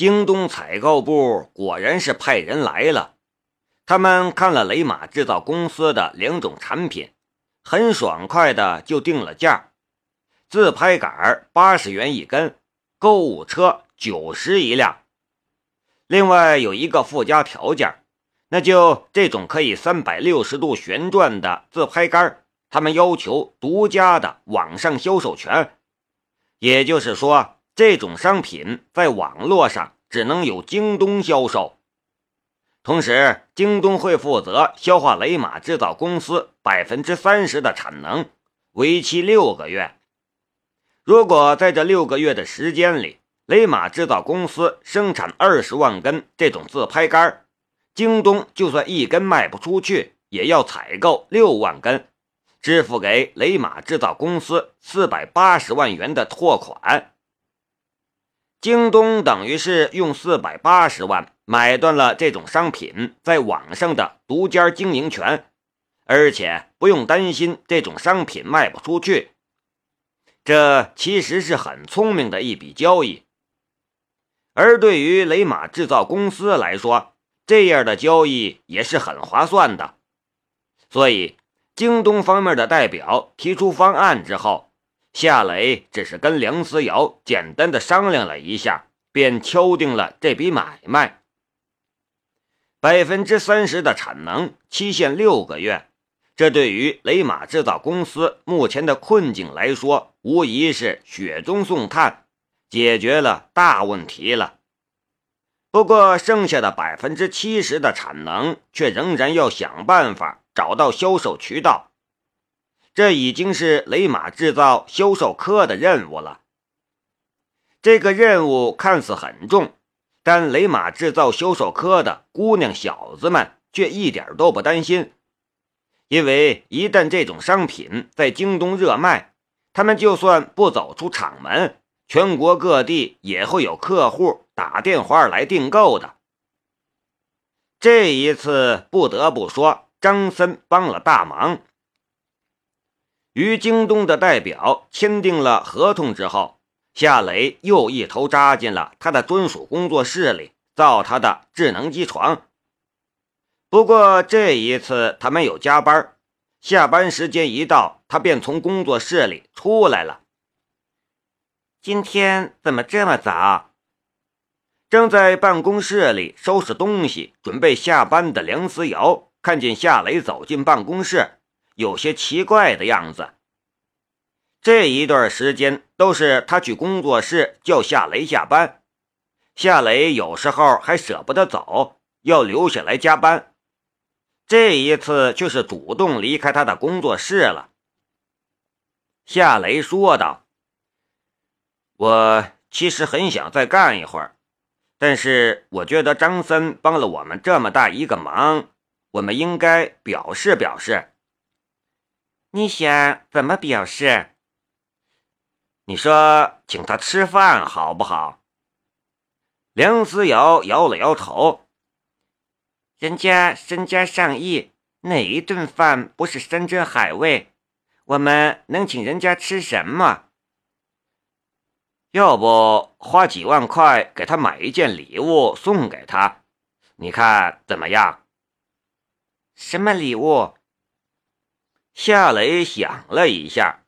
京东采购部果然是派人来了。他们看了雷马制造公司的两种产品，很爽快的就定了价：自拍杆八十元一根，购物车九十一辆。另外有一个附加条件，那就这种可以三百六十度旋转的自拍杆，他们要求独家的网上销售权。也就是说，这种商品在网络上只能有京东销售。同时，京东会负责消化雷马制造公司百分之三十的产能，为期六个月。如果在这六个月的时间里，雷马制造公司生产二十万根这种自拍杆，京东就算一根卖不出去，也要采购六万根，支付给雷马制造公司四百八十万元的货款。京东等于是用四百八十万买断了这种商品在网上的独家经营权，而且不用担心这种商品卖不出去。这其实是很聪明的一笔交易。而对于雷马制造公司来说，这样的交易也是很划算的。所以，京东方面的代表提出方案之后。夏雷只是跟梁思瑶简单的商量了一下，便敲定了这笔买卖。百分之三十的产能，期限六个月，这对于雷马制造公司目前的困境来说，无疑是雪中送炭，解决了大问题了。不过，剩下的百分之七十的产能，却仍然要想办法找到销售渠道。这已经是雷马制造销售科的任务了。这个任务看似很重，但雷马制造销售科的姑娘小子们却一点都不担心，因为一旦这种商品在京东热卖，他们就算不走出厂门，全国各地也会有客户打电话来订购的。这一次不得不说，张森帮了大忙。与京东的代表签订了合同之后，夏雷又一头扎进了他的专属工作室里造他的智能机床。不过这一次他没有加班，下班时间一到，他便从工作室里出来了。今天怎么这么早？正在办公室里收拾东西准备下班的梁思瑶看见夏雷走进办公室。有些奇怪的样子。这一段时间都是他去工作室叫夏雷下班，夏雷有时候还舍不得走，要留下来加班。这一次却是主动离开他的工作室了。夏雷说道：“我其实很想再干一会儿，但是我觉得张森帮了我们这么大一个忙，我们应该表示表示。”你想怎么表示？你说请他吃饭好不好？梁思瑶摇了摇头。人家身家上亿，哪一顿饭不是山珍海味？我们能请人家吃什么？要不花几万块给他买一件礼物送给他，你看怎么样？什么礼物？夏雷想了一下，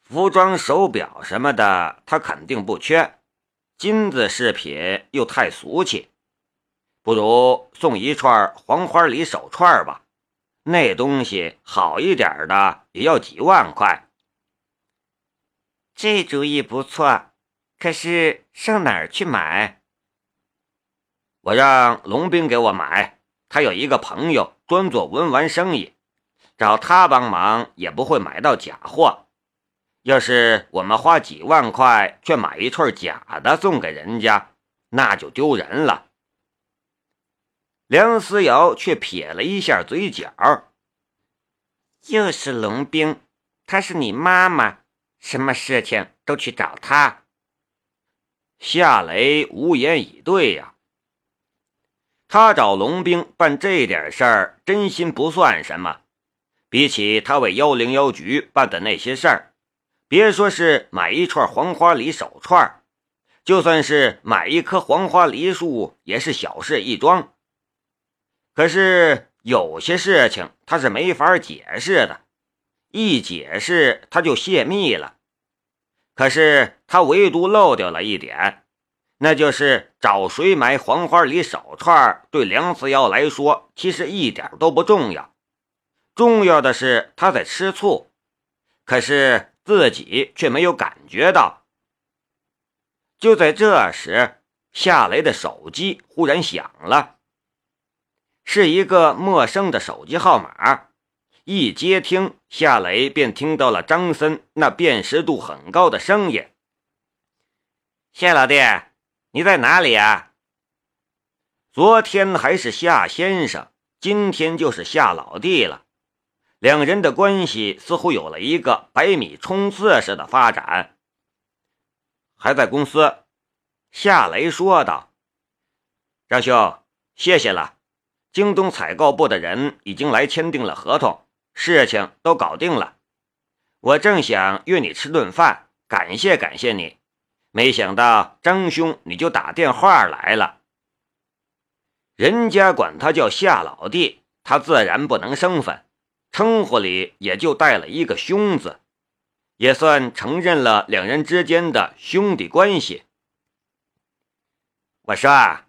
服装、手表什么的，他肯定不缺。金子饰品又太俗气，不如送一串黄花梨手串吧。那东西好一点的也要几万块。这主意不错，可是上哪儿去买？我让龙兵给我买，他有一个朋友专做文玩生意。找他帮忙也不会买到假货。要是我们花几万块却买一串假的送给人家，那就丢人了。梁思瑶却撇了一下嘴角。又是龙兵，他是你妈妈，什么事情都去找他。夏雷无言以对呀。他找龙兵办这点事儿，真心不算什么。比起他为幺零幺局办的那些事儿，别说是买一串黄花梨手串，就算是买一棵黄花梨树，也是小事一桩。可是有些事情他是没法解释的，一解释他就泄密了。可是他唯独漏掉了一点，那就是找谁买黄花梨手串，对梁思瑶来说其实一点都不重要。重要的是他在吃醋，可是自己却没有感觉到。就在这时，夏雷的手机忽然响了，是一个陌生的手机号码。一接听，夏雷便听到了张森那辨识度很高的声音：“夏老弟，你在哪里啊？”昨天还是夏先生，今天就是夏老弟了。两人的关系似乎有了一个百米冲刺式的发展。还在公司，夏雷说道：“张兄，谢谢了。京东采购部的人已经来签订了合同，事情都搞定了。我正想约你吃顿饭，感谢感谢你。没想到张兄你就打电话来了。人家管他叫夏老弟，他自然不能生分，称呼里也就带了一个兄字。”也算承认了两人之间的兄弟关系。我说：“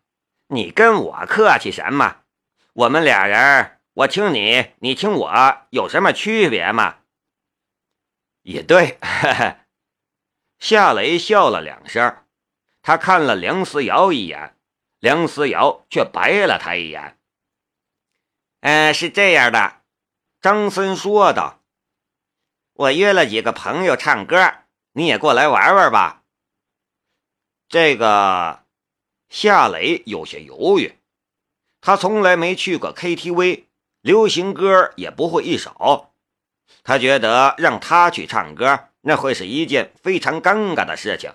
你跟我客气什么？我们俩人，我听你，你听我，有什么区别吗？”也对，夏雷笑了两声，他看了梁思瑶一眼，梁思瑶却白了他一眼。嗯，是这样的，张森说道。我约了几个朋友唱歌，你也过来玩玩吧。这个夏雷有些犹豫，他从来没去过 KTV，流行歌也不会一首。他觉得让他去唱歌，那会是一件非常尴尬的事情。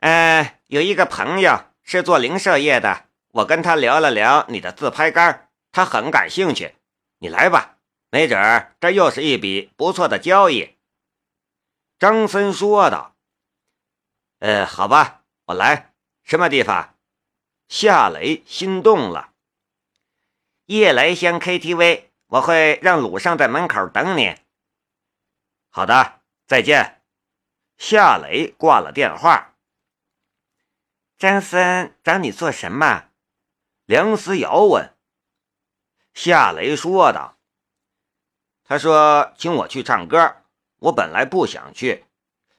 嗯，有一个朋友是做零售业的，我跟他聊了聊你的自拍杆，他很感兴趣。你来吧。没准儿这又是一笔不错的交易。”张森说道。“呃，好吧，我来。什么地方？”夏雷心动了。夜来香 KTV，我会让鲁尚在门口等你。好的，再见。夏雷挂了电话。张森找你做什么？梁思瑶问。夏雷说道。他说：“请我去唱歌，我本来不想去，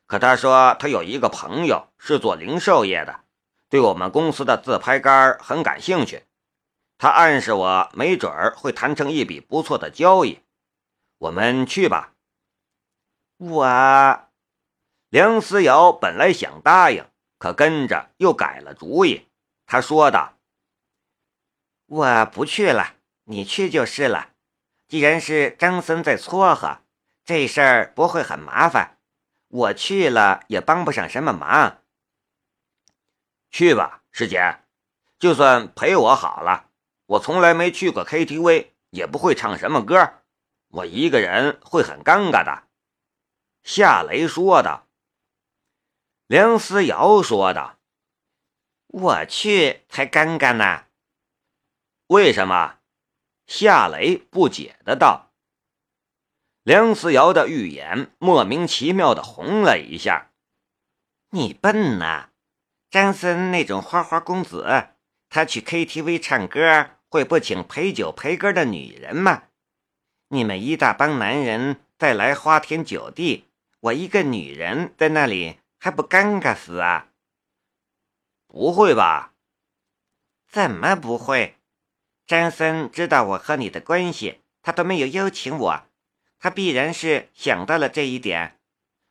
可他说他有一个朋友是做零售业的，对我们公司的自拍杆很感兴趣。他暗示我，没准儿会谈成一笔不错的交易。我们去吧。”我，梁思瑶本来想答应，可跟着又改了主意。他说道：“我不去了，你去就是了。”既然是张森在撮合，这事儿不会很麻烦。我去了也帮不上什么忙。去吧，师姐，就算陪我好了。我从来没去过 KTV，也不会唱什么歌，我一个人会很尴尬的。”夏雷说道。梁思瑶说道：“我去才尴尬呢。为什么？”夏雷不解的道：“梁思瑶的玉眼莫名其妙的红了一下。你笨呐，张森那种花花公子，他去 KTV 唱歌会不请陪酒陪歌的女人吗？你们一大帮男人再来花天酒地，我一个女人在那里还不尴尬死啊？不会吧？怎么不会？”张森知道我和你的关系，他都没有邀请我，他必然是想到了这一点。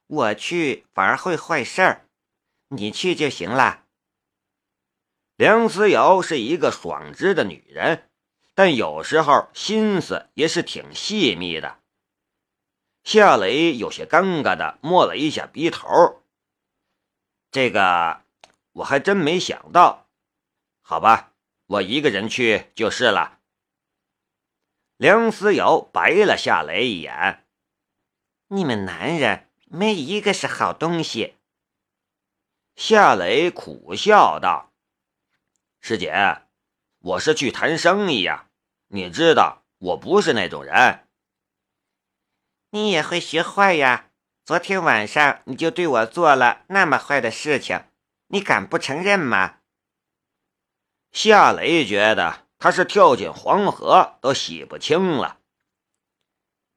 我去反而会坏事儿，你去就行了。梁思瑶是一个爽直的女人，但有时候心思也是挺细密的。夏雷有些尴尬的摸了一下鼻头，这个我还真没想到，好吧。我一个人去就是了。梁思瑶白了夏雷一眼：“你们男人没一个是好东西。”夏雷苦笑道：“师姐，我是去谈生意呀，你知道我不是那种人。你也会学坏呀？昨天晚上你就对我做了那么坏的事情，你敢不承认吗？”夏雷觉得他是跳进黄河都洗不清了。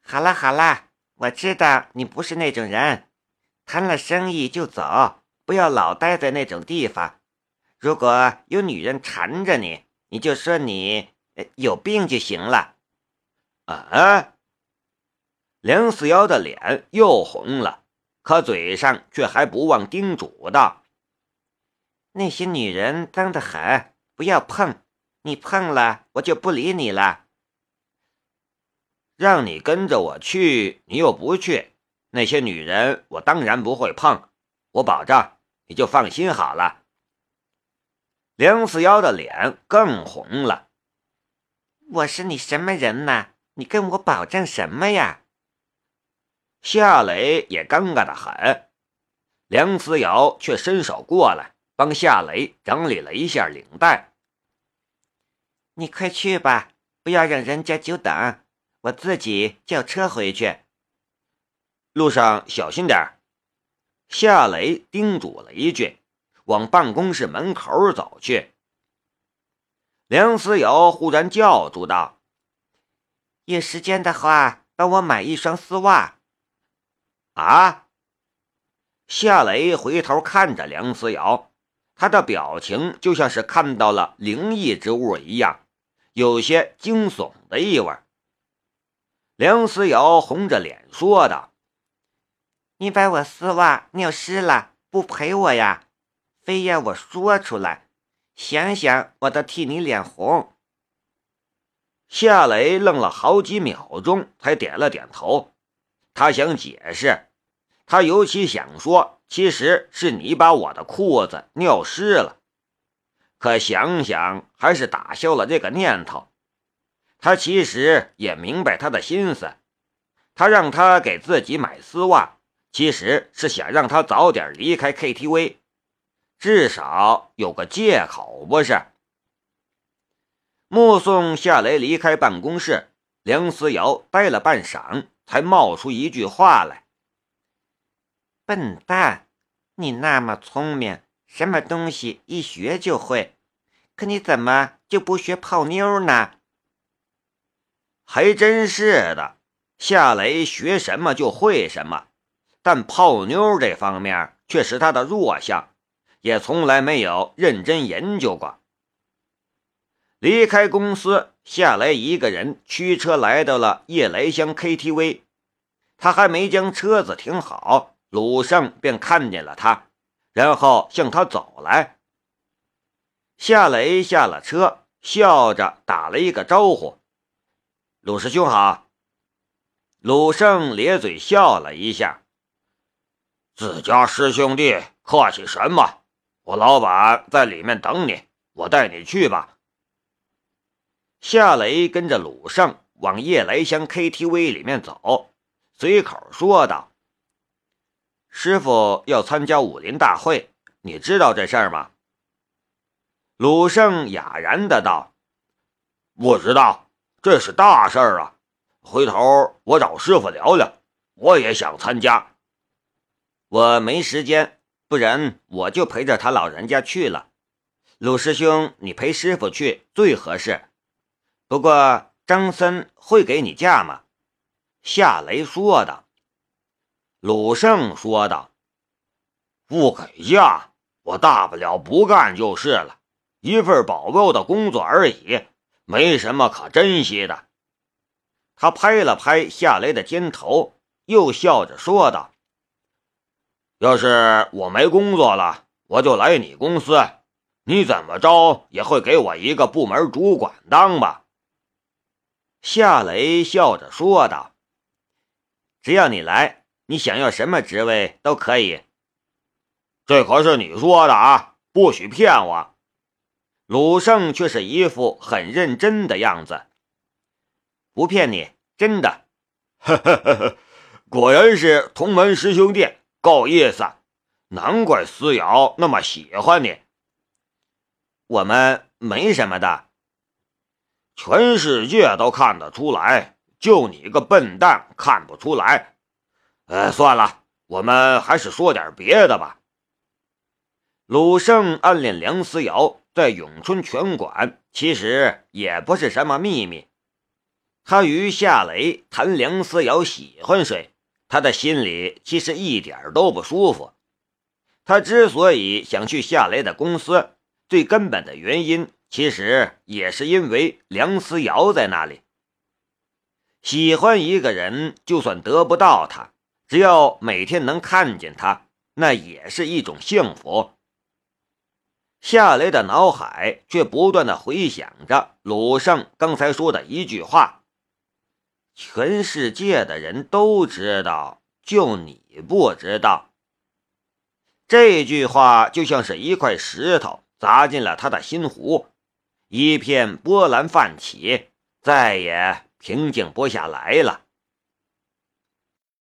好了好了，我知道你不是那种人，谈了生意就走。不要老待在那种地方。如果有女人缠着你，你就说你有病就行了。啊！梁四幺的脸又红了，可嘴上却还不忘叮嘱道：“那些女人脏得很，不要碰。你碰了，我就不理你了。让你跟着我去，你又不去。那些女人，我当然不会碰。我保证。”你就放心好了。梁思瑶的脸更红了。我是你什么人呢？你跟我保证什么呀？夏雷也尴尬的很。梁思瑶却伸手过来，帮夏雷整理了一下领带。你快去吧，不要让人家久等，我自己叫车回去。路上小心点。夏雷叮嘱了一句，往办公室门口走去。梁思瑶忽然叫住道：“有时间的话，帮我买一双丝袜。”啊！夏雷回头看着梁思瑶，他的表情就像是看到了灵异之物一样，有些惊悚的意味。梁思瑶红着脸说道。你把我丝袜尿湿了，不赔我呀？非要我说出来，想想我都替你脸红。夏雷愣了好几秒钟，才点了点头。他想解释，他尤其想说，其实是你把我的裤子尿湿了。可想想，还是打消了这个念头。他其实也明白他的心思，他让他给自己买丝袜。其实是想让他早点离开 KTV，至少有个借口，不是？目送夏雷离开办公室，梁思瑶呆了半晌，才冒出一句话来：“笨蛋，你那么聪明，什么东西一学就会，可你怎么就不学泡妞呢？”还真是的，夏雷学什么就会什么。但泡妞这方面却是他的弱项，也从来没有认真研究过。离开公司，夏雷一个人驱车来到了夜来香 KTV。他还没将车子停好，鲁胜便看见了他，然后向他走来。夏雷下了车，笑着打了一个招呼：“鲁师兄好。”鲁胜咧嘴笑了一下。自家师兄弟客气什么？我老板在里面等你，我带你去吧。夏雷跟着鲁胜往夜来香 KTV 里面走，随口说道：“师傅要参加武林大会，你知道这事儿吗？”鲁胜哑然的道：“不知道，这是大事儿啊！回头我找师傅聊聊，我也想参加。”我没时间，不然我就陪着他老人家去了。鲁师兄，你陪师傅去最合适。不过张森会给你假吗？夏雷说道。鲁胜说道：“不给假，我大不了不干就是了，一份保镖的工作而已，没什么可珍惜的。”他拍了拍夏雷的肩头，又笑着说道。要是我没工作了，我就来你公司，你怎么着也会给我一个部门主管当吧？夏雷笑着说道：“只要你来，你想要什么职位都可以。”这可是你说的啊，不许骗我！鲁胜却是一副很认真的样子，不骗你，真的。呵呵呵呵，果然是同门师兄弟。够意思，难怪思瑶那么喜欢你。我们没什么的，全世界都看得出来，就你个笨蛋看不出来。呃，算了，我们还是说点别的吧。鲁胜暗恋梁思瑶，在咏春拳馆其实也不是什么秘密。他与夏雷谈梁思瑶喜欢谁，他的心里其实一点都不舒服。他之所以想去夏雷的公司，最根本的原因其实也是因为梁思瑶在那里。喜欢一个人，就算得不到他，只要每天能看见他，那也是一种幸福。夏雷的脑海却不断的回想着鲁胜刚才说的一句话。全世界的人都知道，就你不知道。这句话就像是一块石头砸进了他的心湖，一片波澜泛起，再也平静不下来了。